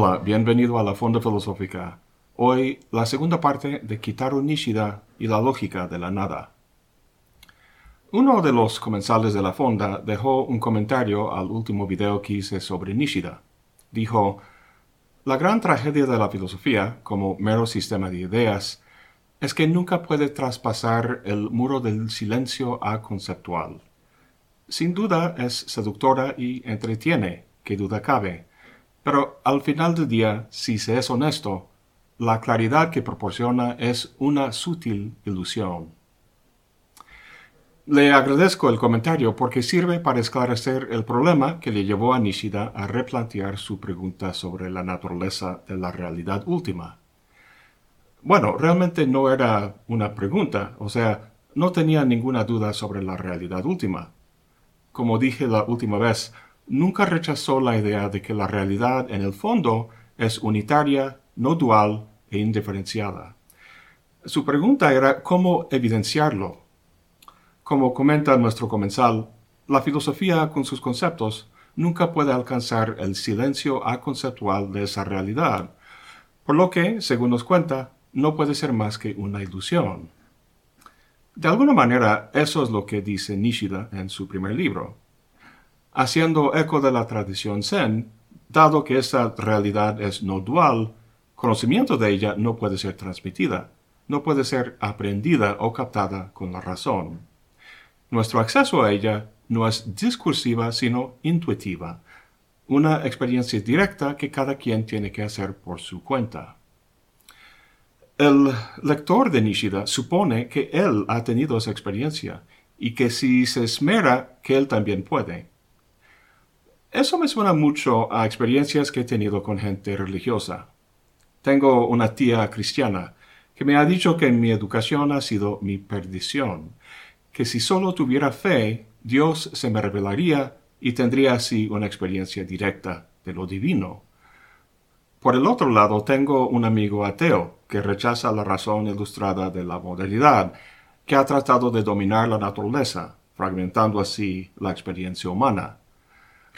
Hola, bienvenido a la Fonda Filosófica. Hoy la segunda parte de Kitaro Nishida y la lógica de la nada. Uno de los comensales de la fonda dejó un comentario al último video que hice sobre Nishida. Dijo, la gran tragedia de la filosofía, como mero sistema de ideas, es que nunca puede traspasar el muro del silencio a conceptual. Sin duda es seductora y entretiene, que duda cabe, pero al final del día, si se es honesto, la claridad que proporciona es una sutil ilusión. Le agradezco el comentario porque sirve para esclarecer el problema que le llevó a Nishida a replantear su pregunta sobre la naturaleza de la realidad última. Bueno, realmente no era una pregunta, o sea, no tenía ninguna duda sobre la realidad última. Como dije la última vez, nunca rechazó la idea de que la realidad en el fondo es unitaria, no dual e indiferenciada. Su pregunta era cómo evidenciarlo como comenta nuestro comensal, la filosofía con sus conceptos nunca puede alcanzar el silencio aconceptual de esa realidad, por lo que, según nos cuenta, no puede ser más que una ilusión. De alguna manera, eso es lo que dice Nishida en su primer libro. Haciendo eco de la tradición zen, dado que esa realidad es no dual, conocimiento de ella no puede ser transmitida, no puede ser aprendida o captada con la razón. Nuestro acceso a ella no es discursiva, sino intuitiva, una experiencia directa que cada quien tiene que hacer por su cuenta. El lector de Nishida supone que él ha tenido esa experiencia y que si se esmera, que él también puede. Eso me suena mucho a experiencias que he tenido con gente religiosa. Tengo una tía cristiana que me ha dicho que mi educación ha sido mi perdición que si solo tuviera fe, Dios se me revelaría y tendría así una experiencia directa de lo divino. Por el otro lado, tengo un amigo ateo que rechaza la razón ilustrada de la modernidad, que ha tratado de dominar la naturaleza, fragmentando así la experiencia humana.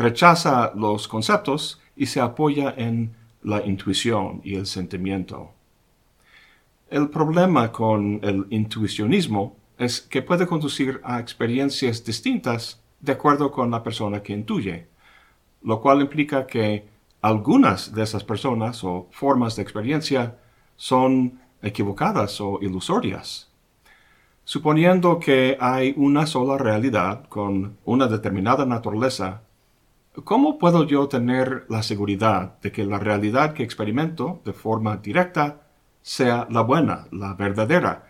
Rechaza los conceptos y se apoya en la intuición y el sentimiento. El problema con el intuicionismo es que puede conducir a experiencias distintas de acuerdo con la persona que intuye, lo cual implica que algunas de esas personas o formas de experiencia son equivocadas o ilusorias. Suponiendo que hay una sola realidad con una determinada naturaleza, ¿cómo puedo yo tener la seguridad de que la realidad que experimento de forma directa sea la buena, la verdadera,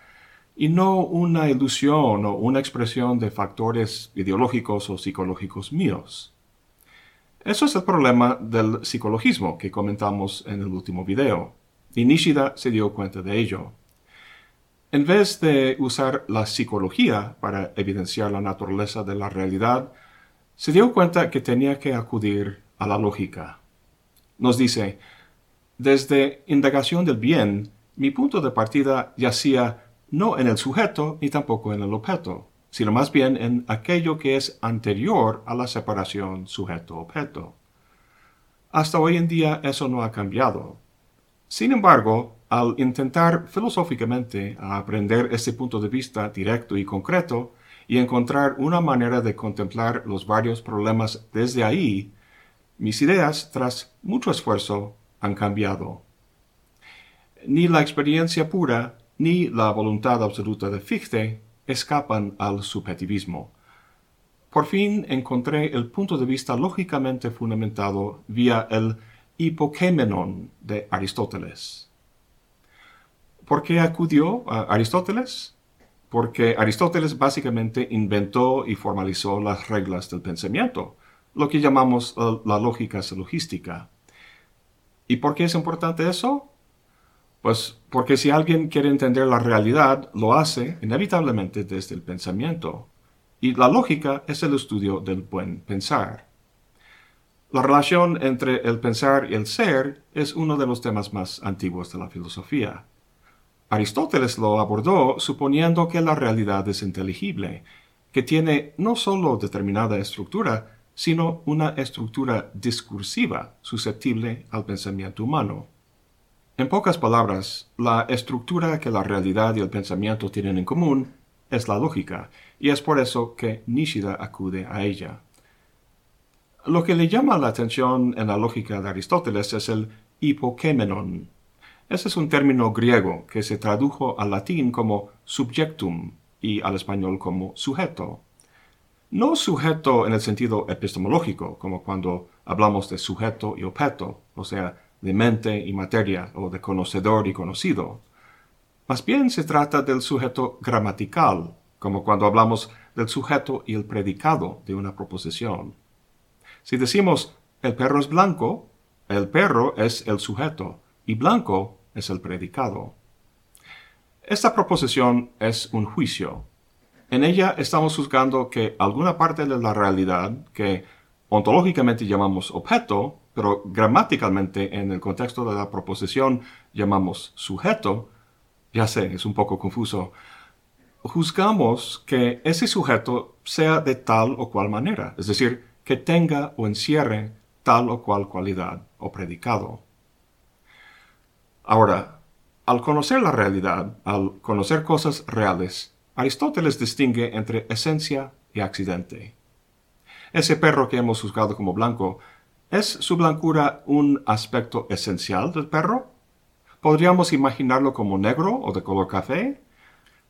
y no una ilusión o una expresión de factores ideológicos o psicológicos míos. Eso es el problema del psicologismo que comentamos en el último video, y Nishida se dio cuenta de ello. En vez de usar la psicología para evidenciar la naturaleza de la realidad, se dio cuenta que tenía que acudir a la lógica. Nos dice, desde indagación del bien, mi punto de partida yacía no en el sujeto ni tampoco en el objeto, sino más bien en aquello que es anterior a la separación sujeto-objeto. Hasta hoy en día eso no ha cambiado. Sin embargo, al intentar filosóficamente aprender este punto de vista directo y concreto y encontrar una manera de contemplar los varios problemas desde ahí, mis ideas, tras mucho esfuerzo, han cambiado. Ni la experiencia pura ni la voluntad absoluta de Fichte escapan al subjetivismo. Por fin encontré el punto de vista lógicamente fundamentado vía el hipokémenon de Aristóteles. ¿Por qué acudió a Aristóteles? Porque Aristóteles básicamente inventó y formalizó las reglas del pensamiento, lo que llamamos la lógica silogística. ¿Y por qué es importante eso? Pues porque si alguien quiere entender la realidad, lo hace inevitablemente desde el pensamiento. Y la lógica es el estudio del buen pensar. La relación entre el pensar y el ser es uno de los temas más antiguos de la filosofía. Aristóteles lo abordó suponiendo que la realidad es inteligible, que tiene no solo determinada estructura, sino una estructura discursiva susceptible al pensamiento humano. En pocas palabras, la estructura que la realidad y el pensamiento tienen en común es la lógica, y es por eso que Nishida acude a ella. Lo que le llama la atención en la lógica de Aristóteles es el hipokémenon. Ese es un término griego que se tradujo al latín como subjectum y al español como sujeto. No sujeto en el sentido epistemológico, como cuando hablamos de sujeto y objeto, o sea, de mente y materia o de conocedor y conocido. Más bien se trata del sujeto gramatical, como cuando hablamos del sujeto y el predicado de una proposición. Si decimos el perro es blanco, el perro es el sujeto y blanco es el predicado. Esta proposición es un juicio. En ella estamos juzgando que alguna parte de la realidad que ontológicamente llamamos objeto pero gramaticalmente en el contexto de la proposición llamamos sujeto, ya sé, es un poco confuso, juzgamos que ese sujeto sea de tal o cual manera, es decir, que tenga o encierre tal o cual cualidad o predicado. Ahora, al conocer la realidad, al conocer cosas reales, Aristóteles distingue entre esencia y accidente. Ese perro que hemos juzgado como blanco ¿Es su blancura un aspecto esencial del perro? ¿Podríamos imaginarlo como negro o de color café?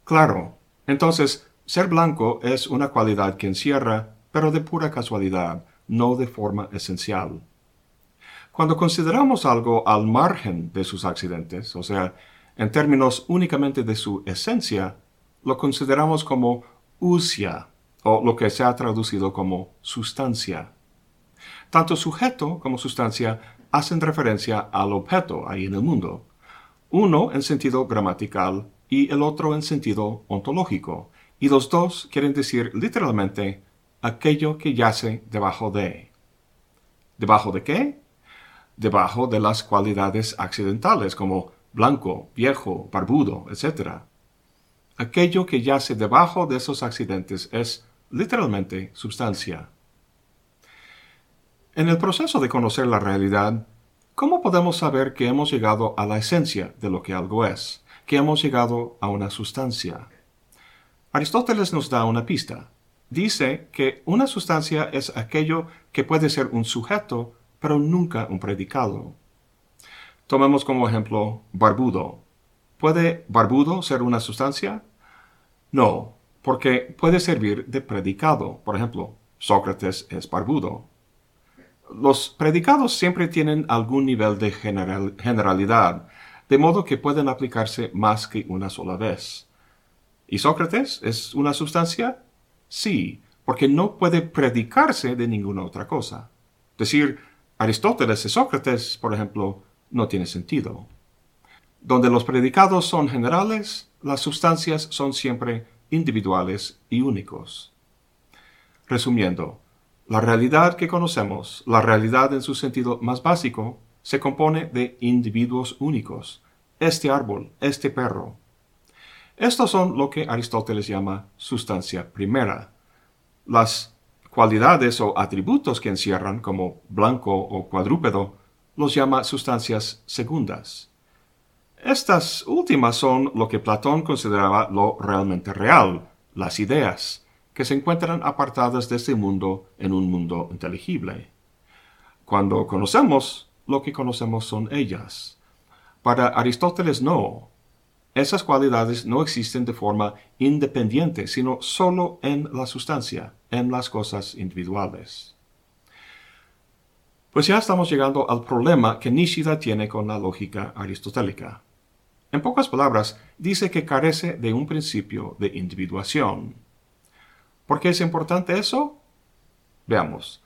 Claro. Entonces, ser blanco es una cualidad que encierra, pero de pura casualidad, no de forma esencial. Cuando consideramos algo al margen de sus accidentes, o sea, en términos únicamente de su esencia, lo consideramos como usia, o lo que se ha traducido como sustancia. Tanto sujeto como sustancia hacen referencia al objeto ahí en el mundo, uno en sentido gramatical y el otro en sentido ontológico, y los dos quieren decir literalmente aquello que yace debajo de. ¿Debajo de qué? Debajo de las cualidades accidentales como blanco, viejo, barbudo, etc. Aquello que yace debajo de esos accidentes es literalmente sustancia. En el proceso de conocer la realidad, ¿cómo podemos saber que hemos llegado a la esencia de lo que algo es, que hemos llegado a una sustancia? Aristóteles nos da una pista. Dice que una sustancia es aquello que puede ser un sujeto, pero nunca un predicado. Tomemos como ejemplo barbudo. ¿Puede barbudo ser una sustancia? No, porque puede servir de predicado. Por ejemplo, Sócrates es barbudo los predicados siempre tienen algún nivel de generalidad, de modo que pueden aplicarse más que una sola vez. ¿Y Sócrates es una sustancia? Sí, porque no puede predicarse de ninguna otra cosa. Decir Aristóteles es Sócrates, por ejemplo, no tiene sentido. Donde los predicados son generales, las sustancias son siempre individuales y únicos. Resumiendo, la realidad que conocemos, la realidad en su sentido más básico, se compone de individuos únicos. Este árbol, este perro. Estos son lo que Aristóteles llama sustancia primera. Las cualidades o atributos que encierran, como blanco o cuadrúpedo, los llama sustancias segundas. Estas últimas son lo que Platón consideraba lo realmente real, las ideas, que se encuentran apartadas de este mundo en un mundo inteligible. Cuando conocemos, lo que conocemos son ellas. Para Aristóteles no. Esas cualidades no existen de forma independiente, sino solo en la sustancia, en las cosas individuales. Pues ya estamos llegando al problema que Nishida tiene con la lógica aristotélica. En pocas palabras, dice que carece de un principio de individuación. ¿Por qué es importante eso? Veamos.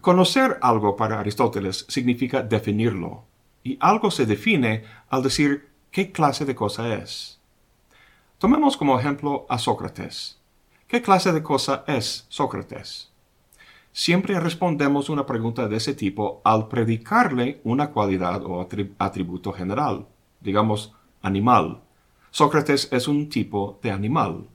Conocer algo para Aristóteles significa definirlo, y algo se define al decir qué clase de cosa es. Tomemos como ejemplo a Sócrates. ¿Qué clase de cosa es Sócrates? Siempre respondemos una pregunta de ese tipo al predicarle una cualidad o atributo general, digamos animal. Sócrates es un tipo de animal.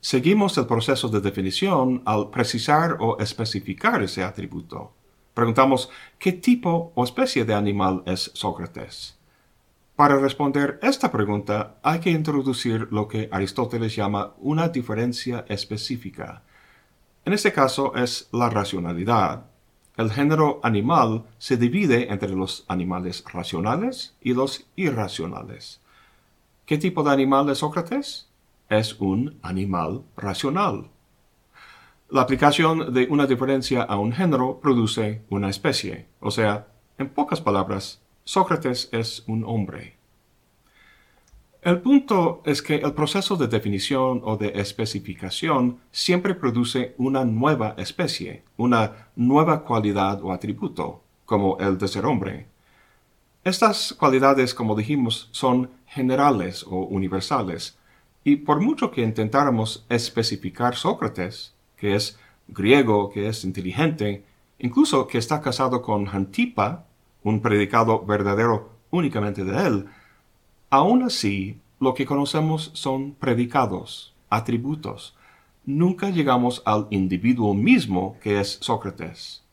Seguimos el proceso de definición al precisar o especificar ese atributo. Preguntamos, ¿qué tipo o especie de animal es Sócrates? Para responder esta pregunta hay que introducir lo que Aristóteles llama una diferencia específica. En este caso es la racionalidad. El género animal se divide entre los animales racionales y los irracionales. ¿Qué tipo de animal es Sócrates? Es un animal racional. La aplicación de una diferencia a un género produce una especie, o sea, en pocas palabras, Sócrates es un hombre. El punto es que el proceso de definición o de especificación siempre produce una nueva especie, una nueva cualidad o atributo, como el de ser hombre. Estas cualidades, como dijimos, son generales o universales, y por mucho que intentáramos especificar Sócrates, que es griego, que es inteligente, incluso que está casado con Antipa, un predicado verdadero únicamente de él, aún así lo que conocemos son predicados, atributos. Nunca llegamos al individuo mismo que es Sócrates.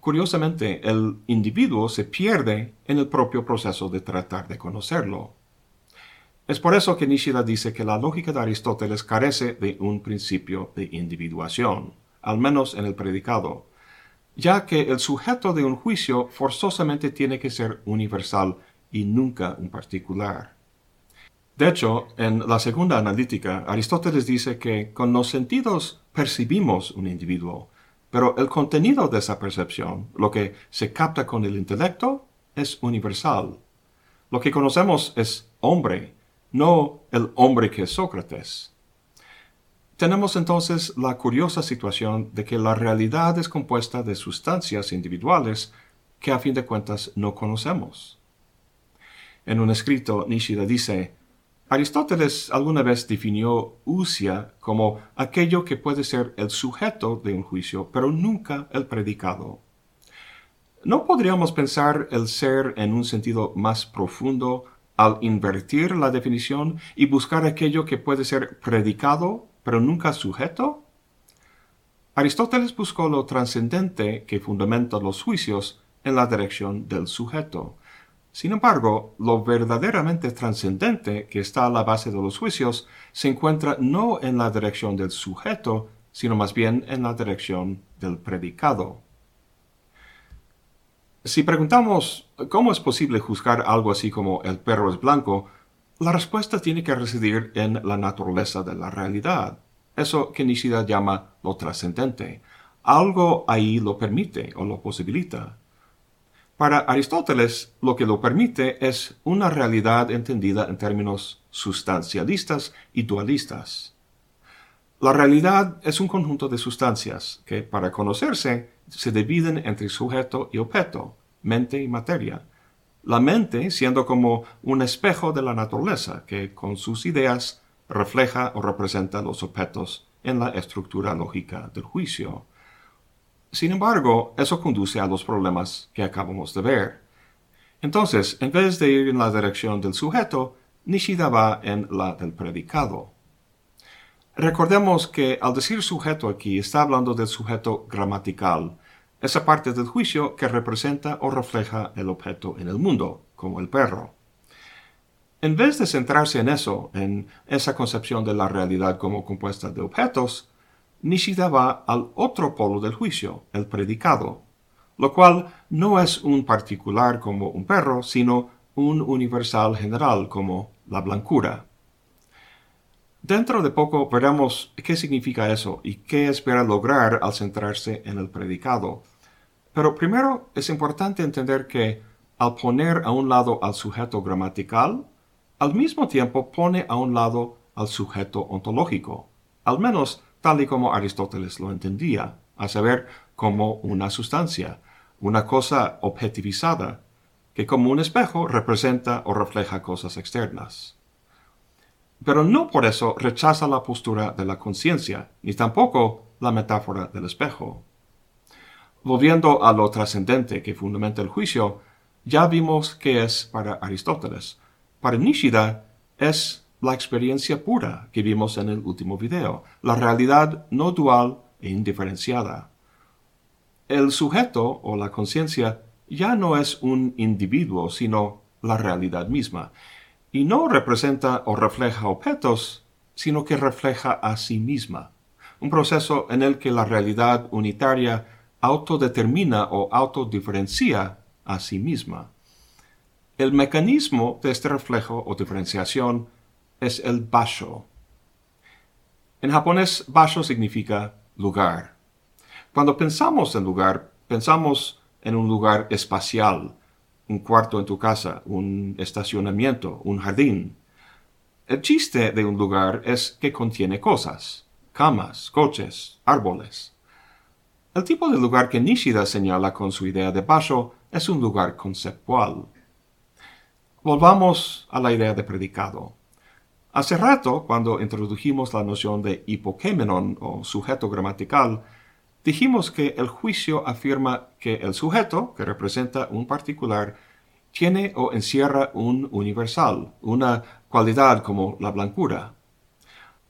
Curiosamente, el individuo se pierde en el propio proceso de tratar de conocerlo. Es por eso que Nishida dice que la lógica de Aristóteles carece de un principio de individuación, al menos en el predicado, ya que el sujeto de un juicio forzosamente tiene que ser universal y nunca un particular. De hecho, en la segunda analítica, Aristóteles dice que con los sentidos percibimos un individuo, pero el contenido de esa percepción, lo que se capta con el intelecto, es universal. Lo que conocemos es hombre, no el hombre que es Sócrates. Tenemos entonces la curiosa situación de que la realidad es compuesta de sustancias individuales que a fin de cuentas no conocemos. En un escrito, Nishida dice, Aristóteles alguna vez definió usia como aquello que puede ser el sujeto de un juicio, pero nunca el predicado. ¿No podríamos pensar el ser en un sentido más profundo al invertir la definición y buscar aquello que puede ser predicado, pero nunca sujeto? Aristóteles buscó lo trascendente que fundamenta los juicios en la dirección del sujeto. Sin embargo, lo verdaderamente trascendente que está a la base de los juicios se encuentra no en la dirección del sujeto, sino más bien en la dirección del predicado. Si preguntamos cómo es posible juzgar algo así como el perro es blanco, la respuesta tiene que residir en la naturaleza de la realidad, eso que Nishida llama lo trascendente. Algo ahí lo permite o lo posibilita. Para Aristóteles, lo que lo permite es una realidad entendida en términos sustancialistas y dualistas. La realidad es un conjunto de sustancias que, para conocerse, se dividen entre sujeto y objeto, mente y materia. La mente siendo como un espejo de la naturaleza que con sus ideas refleja o representa los objetos en la estructura lógica del juicio. Sin embargo, eso conduce a los problemas que acabamos de ver. Entonces, en vez de ir en la dirección del sujeto, Nishida va en la del predicado. Recordemos que al decir sujeto aquí está hablando del sujeto gramatical, esa parte del juicio que representa o refleja el objeto en el mundo, como el perro. En vez de centrarse en eso, en esa concepción de la realidad como compuesta de objetos, Nishida va al otro polo del juicio, el predicado, lo cual no es un particular como un perro, sino un universal general como la blancura. Dentro de poco veremos qué significa eso y qué espera lograr al centrarse en el predicado. Pero primero es importante entender que al poner a un lado al sujeto gramatical, al mismo tiempo pone a un lado al sujeto ontológico, al menos tal y como Aristóteles lo entendía, a saber, como una sustancia, una cosa objetivizada, que como un espejo representa o refleja cosas externas pero no por eso rechaza la postura de la conciencia, ni tampoco la metáfora del espejo. Volviendo a lo trascendente que fundamenta el juicio, ya vimos que es para Aristóteles. Para Nishida es la experiencia pura que vimos en el último video, la realidad no dual e indiferenciada. El sujeto o la conciencia ya no es un individuo, sino la realidad misma, y no representa o refleja objetos, sino que refleja a sí misma, un proceso en el que la realidad unitaria autodetermina o autodiferencia a sí misma. El mecanismo de este reflejo o diferenciación es el basho. En japonés, basho significa lugar. Cuando pensamos en lugar, pensamos en un lugar espacial, un cuarto en tu casa, un estacionamiento, un jardín. El chiste de un lugar es que contiene cosas, camas, coches, árboles. El tipo de lugar que Nishida señala con su idea de basho es un lugar conceptual. Volvamos a la idea de predicado. Hace rato, cuando introdujimos la noción de hipokémenon o sujeto gramatical, dijimos que el juicio afirma que el sujeto, que representa un particular, tiene o encierra un universal, una cualidad como la blancura.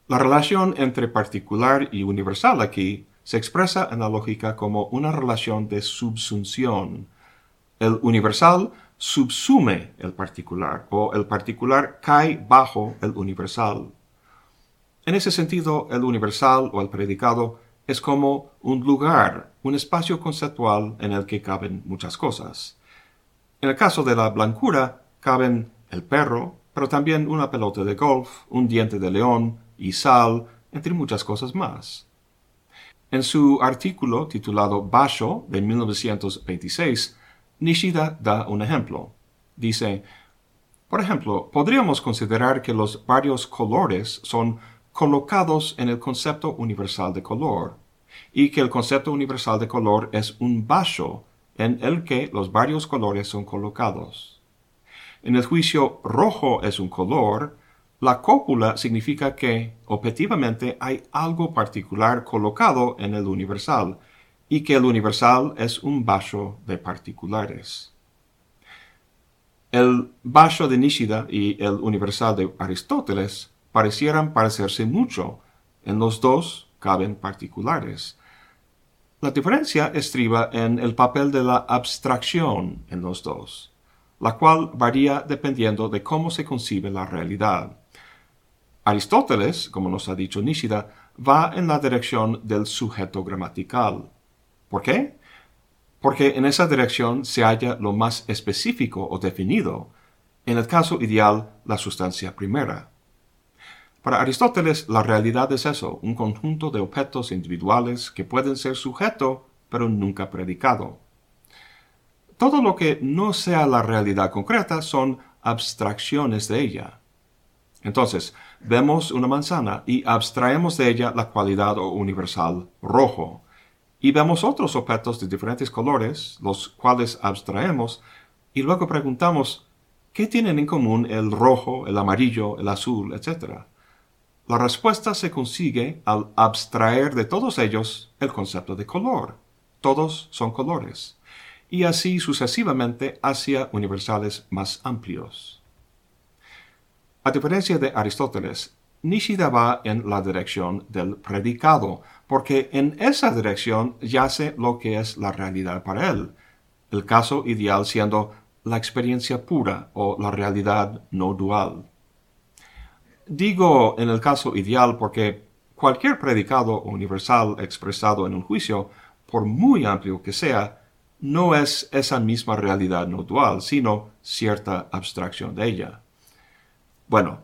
La relación entre particular y universal aquí se expresa en la lógica como una relación de subsunción. El universal subsume el particular o el particular cae bajo el universal. En ese sentido, el universal o el predicado es como un lugar, un espacio conceptual en el que caben muchas cosas. En el caso de la blancura, caben el perro, pero también una pelota de golf, un diente de león y sal, entre muchas cosas más. En su artículo titulado Basho de 1926, Nishida da un ejemplo. Dice, por ejemplo, podríamos considerar que los varios colores son colocados en el concepto universal de color, y que el concepto universal de color es un basho en el que los varios colores son colocados. En el juicio rojo es un color, la cópula significa que objetivamente hay algo particular colocado en el universal, y que el universal es un basho de particulares. El basho de Nishida y el universal de Aristóteles parecieran parecerse mucho. En los dos caben particulares. La diferencia estriba en el papel de la abstracción en los dos, la cual varía dependiendo de cómo se concibe la realidad. Aristóteles, como nos ha dicho Nishida, va en la dirección del sujeto gramatical, ¿Por qué? Porque en esa dirección se halla lo más específico o definido, en el caso ideal la sustancia primera. Para Aristóteles la realidad es eso, un conjunto de objetos individuales que pueden ser sujeto pero nunca predicado. Todo lo que no sea la realidad concreta son abstracciones de ella. Entonces, vemos una manzana y abstraemos de ella la cualidad universal rojo, y vemos otros objetos de diferentes colores, los cuales abstraemos, y luego preguntamos, ¿qué tienen en común el rojo, el amarillo, el azul, etc.? La respuesta se consigue al abstraer de todos ellos el concepto de color. Todos son colores. Y así sucesivamente hacia universales más amplios. A diferencia de Aristóteles, Nishida va en la dirección del predicado, porque en esa dirección yace lo que es la realidad para él, el caso ideal siendo la experiencia pura o la realidad no dual. Digo en el caso ideal porque cualquier predicado universal expresado en un juicio, por muy amplio que sea, no es esa misma realidad no dual, sino cierta abstracción de ella. Bueno,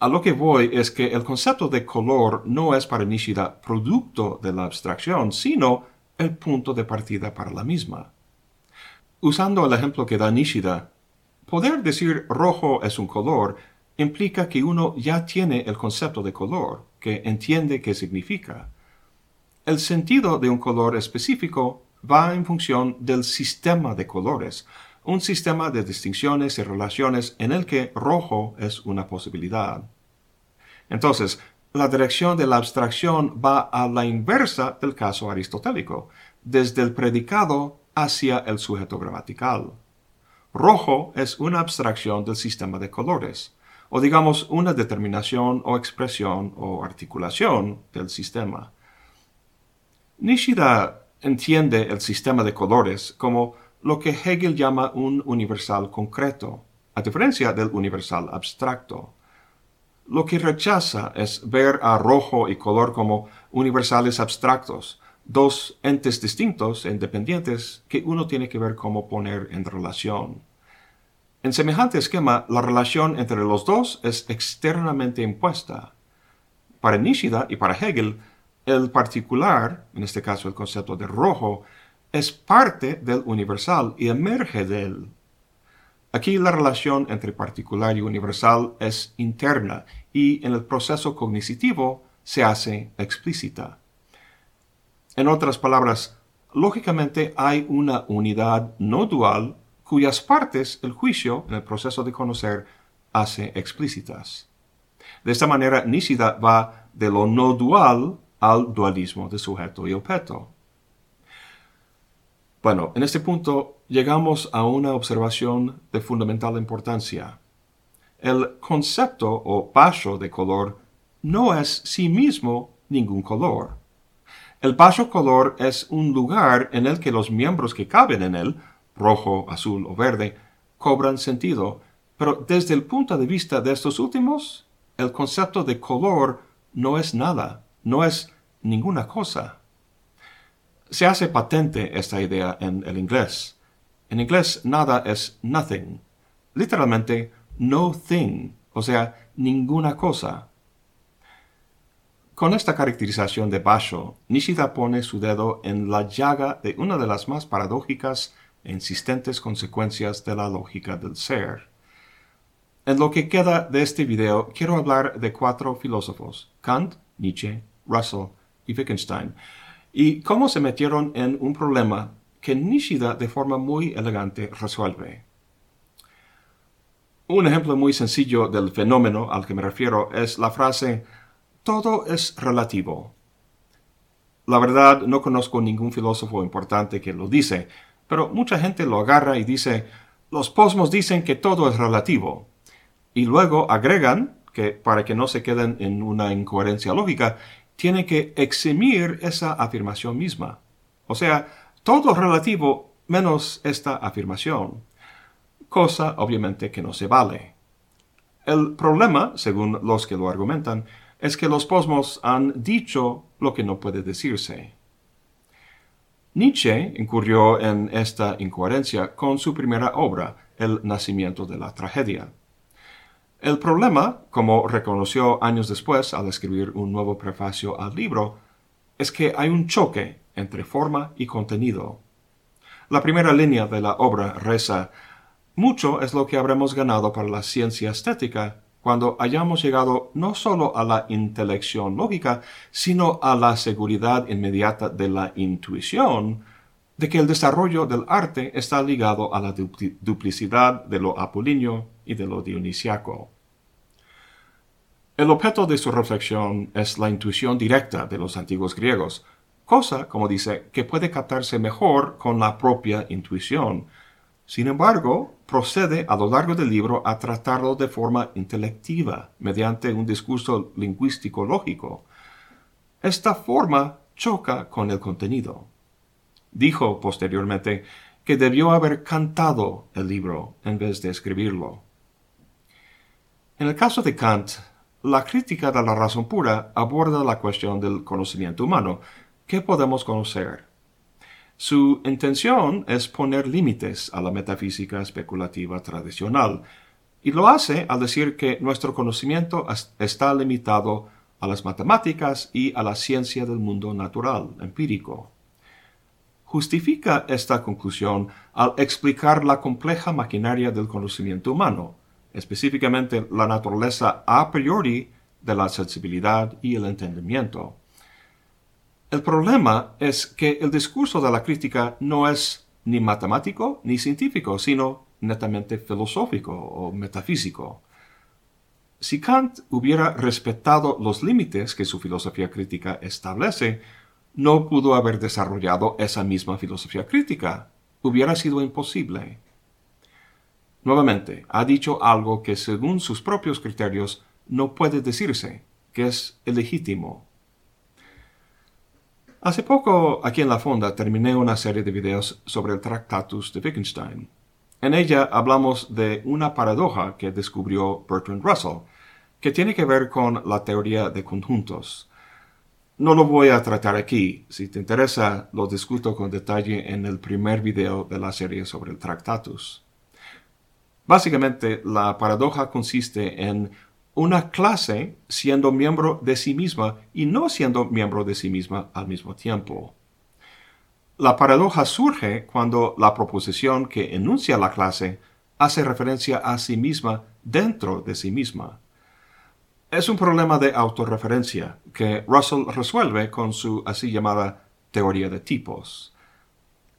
a lo que voy es que el concepto de color no es para Nishida producto de la abstracción, sino el punto de partida para la misma. Usando el ejemplo que da Nishida, poder decir rojo es un color implica que uno ya tiene el concepto de color, que entiende qué significa. El sentido de un color específico va en función del sistema de colores, un sistema de distinciones y relaciones en el que rojo es una posibilidad. Entonces, la dirección de la abstracción va a la inversa del caso aristotélico, desde el predicado hacia el sujeto gramatical. Rojo es una abstracción del sistema de colores, o digamos una determinación o expresión o articulación del sistema. Nishida entiende el sistema de colores como lo que Hegel llama un universal concreto, a diferencia del universal abstracto. Lo que rechaza es ver a rojo y color como universales abstractos, dos entes distintos e independientes que uno tiene que ver cómo poner en relación. En semejante esquema, la relación entre los dos es externamente impuesta. Para Nishida y para Hegel, el particular, en este caso el concepto de rojo, es parte del universal y emerge de él. Aquí la relación entre particular y universal es interna y en el proceso cognitivo se hace explícita. En otras palabras, lógicamente hay una unidad no dual cuyas partes el juicio en el proceso de conocer hace explícitas. De esta manera, Nishida va de lo no dual al dualismo de sujeto y objeto. Bueno, en este punto llegamos a una observación de fundamental importancia. El concepto o paso de color no es sí mismo ningún color. El paso color es un lugar en el que los miembros que caben en él, rojo, azul o verde, cobran sentido, pero desde el punto de vista de estos últimos, el concepto de color no es nada, no es ninguna cosa. Se hace patente esta idea en el inglés. En inglés nada es nothing. Literalmente no thing, o sea, ninguna cosa. Con esta caracterización de Basho, Nishida pone su dedo en la llaga de una de las más paradójicas insistentes consecuencias de la lógica del ser. En lo que queda de este video, quiero hablar de cuatro filósofos, Kant, Nietzsche, Russell y Wittgenstein, y cómo se metieron en un problema que Nishida de forma muy elegante resuelve. Un ejemplo muy sencillo del fenómeno al que me refiero es la frase todo es relativo. La verdad, no conozco ningún filósofo importante que lo dice, pero mucha gente lo agarra y dice, los posmos dicen que todo es relativo. Y luego agregan que para que no se queden en una incoherencia lógica, tiene que eximir esa afirmación misma. O sea, todo relativo menos esta afirmación, cosa obviamente que no se vale. El problema, según los que lo argumentan, es que los posmos han dicho lo que no puede decirse. Nietzsche incurrió en esta incoherencia con su primera obra, El nacimiento de la tragedia. El problema, como reconoció años después al escribir un nuevo prefacio al libro, es que hay un choque entre forma y contenido. La primera línea de la obra reza, mucho es lo que habremos ganado para la ciencia estética cuando hayamos llegado no sólo a la intelección lógica, sino a la seguridad inmediata de la intuición de que el desarrollo del arte está ligado a la duplicidad de lo apolíneo y de lo dionisiaco. El objeto de su reflexión es la intuición directa de los antiguos griegos, cosa, como dice, que puede captarse mejor con la propia intuición. Sin embargo, procede a lo largo del libro a tratarlo de forma intelectiva, mediante un discurso lingüístico lógico. Esta forma choca con el contenido. Dijo posteriormente que debió haber cantado el libro en vez de escribirlo. En el caso de Kant, la crítica de la razón pura aborda la cuestión del conocimiento humano. ¿Qué podemos conocer? Su intención es poner límites a la metafísica especulativa tradicional, y lo hace al decir que nuestro conocimiento está limitado a las matemáticas y a la ciencia del mundo natural, empírico. Justifica esta conclusión al explicar la compleja maquinaria del conocimiento humano, específicamente la naturaleza a priori de la sensibilidad y el entendimiento. El problema es que el discurso de la crítica no es ni matemático ni científico, sino netamente filosófico o metafísico. Si Kant hubiera respetado los límites que su filosofía crítica establece, no pudo haber desarrollado esa misma filosofía crítica. Hubiera sido imposible. Nuevamente, ha dicho algo que según sus propios criterios no puede decirse, que es ilegítimo. Hace poco, aquí en la fonda, terminé una serie de videos sobre el Tractatus de Wittgenstein. En ella hablamos de una paradoja que descubrió Bertrand Russell, que tiene que ver con la teoría de conjuntos. No lo voy a tratar aquí. Si te interesa, lo discuto con detalle en el primer video de la serie sobre el Tractatus. Básicamente, la paradoja consiste en una clase siendo miembro de sí misma y no siendo miembro de sí misma al mismo tiempo. La paradoja surge cuando la proposición que enuncia la clase hace referencia a sí misma dentro de sí misma. Es un problema de autorreferencia que Russell resuelve con su así llamada teoría de tipos.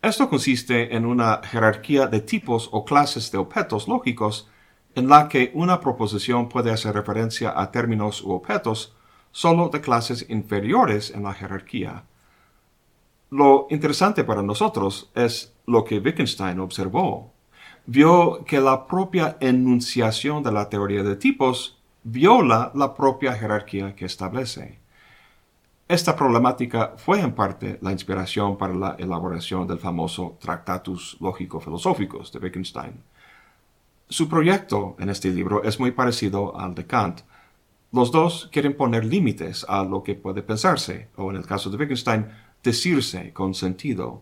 Esto consiste en una jerarquía de tipos o clases de objetos lógicos en la que una proposición puede hacer referencia a términos u objetos solo de clases inferiores en la jerarquía. Lo interesante para nosotros es lo que Wittgenstein observó. Vio que la propia enunciación de la teoría de tipos viola la propia jerarquía que establece. Esta problemática fue en parte la inspiración para la elaboración del famoso Tractatus Lógico-Filosóficos de Wittgenstein. Su proyecto en este libro es muy parecido al de Kant. Los dos quieren poner límites a lo que puede pensarse, o en el caso de Wittgenstein, decirse con sentido.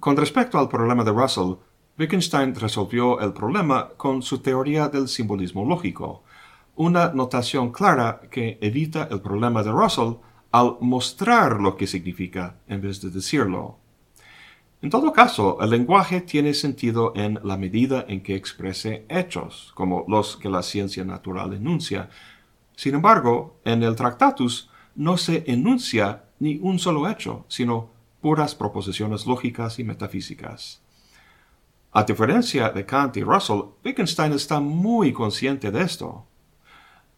Con respecto al problema de Russell, Wittgenstein resolvió el problema con su teoría del simbolismo lógico, una notación clara que evita el problema de Russell al mostrar lo que significa en vez de decirlo. En todo caso, el lenguaje tiene sentido en la medida en que exprese hechos, como los que la ciencia natural enuncia. Sin embargo, en el Tractatus no se enuncia ni un solo hecho, sino puras proposiciones lógicas y metafísicas. A diferencia de Kant y Russell, Wittgenstein está muy consciente de esto.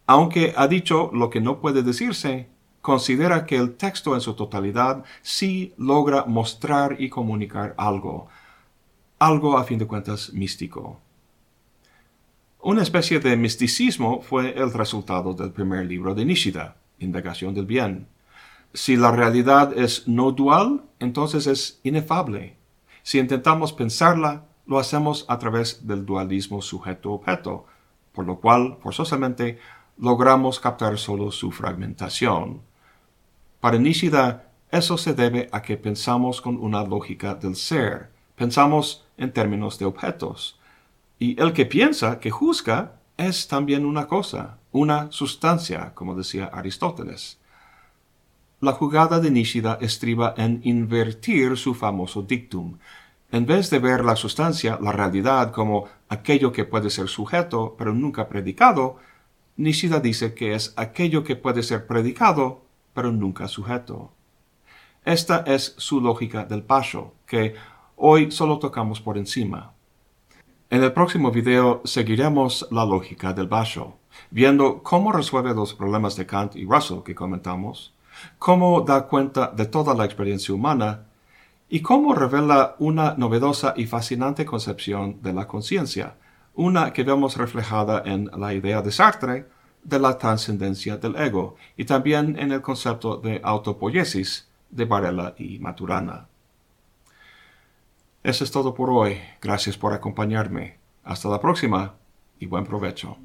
Aunque ha dicho lo que no puede decirse, considera que el texto en su totalidad sí logra mostrar y comunicar algo, algo a fin de cuentas místico. Una especie de misticismo fue el resultado del primer libro de Nishida, Indagación del Bien. Si la realidad es no dual, entonces es inefable. Si intentamos pensarla, lo hacemos a través del dualismo sujeto-objeto, por lo cual, forzosamente, logramos captar solo su fragmentación. Para Nishida, eso se debe a que pensamos con una lógica del ser, pensamos en términos de objetos. Y el que piensa, que juzga, es también una cosa, una sustancia, como decía Aristóteles. La jugada de Nishida estriba en invertir su famoso dictum. En vez de ver la sustancia, la realidad, como aquello que puede ser sujeto, pero nunca predicado, Nishida dice que es aquello que puede ser predicado, pero nunca sujeto. Esta es su lógica del paso, que hoy solo tocamos por encima. En el próximo video seguiremos la lógica del basho, viendo cómo resuelve los problemas de Kant y Russell que comentamos, cómo da cuenta de toda la experiencia humana y cómo revela una novedosa y fascinante concepción de la conciencia, una que vemos reflejada en la idea de Sartre de la trascendencia del ego y también en el concepto de autopoiesis de Varela y Maturana. Eso es todo por hoy. Gracias por acompañarme. Hasta la próxima y buen provecho.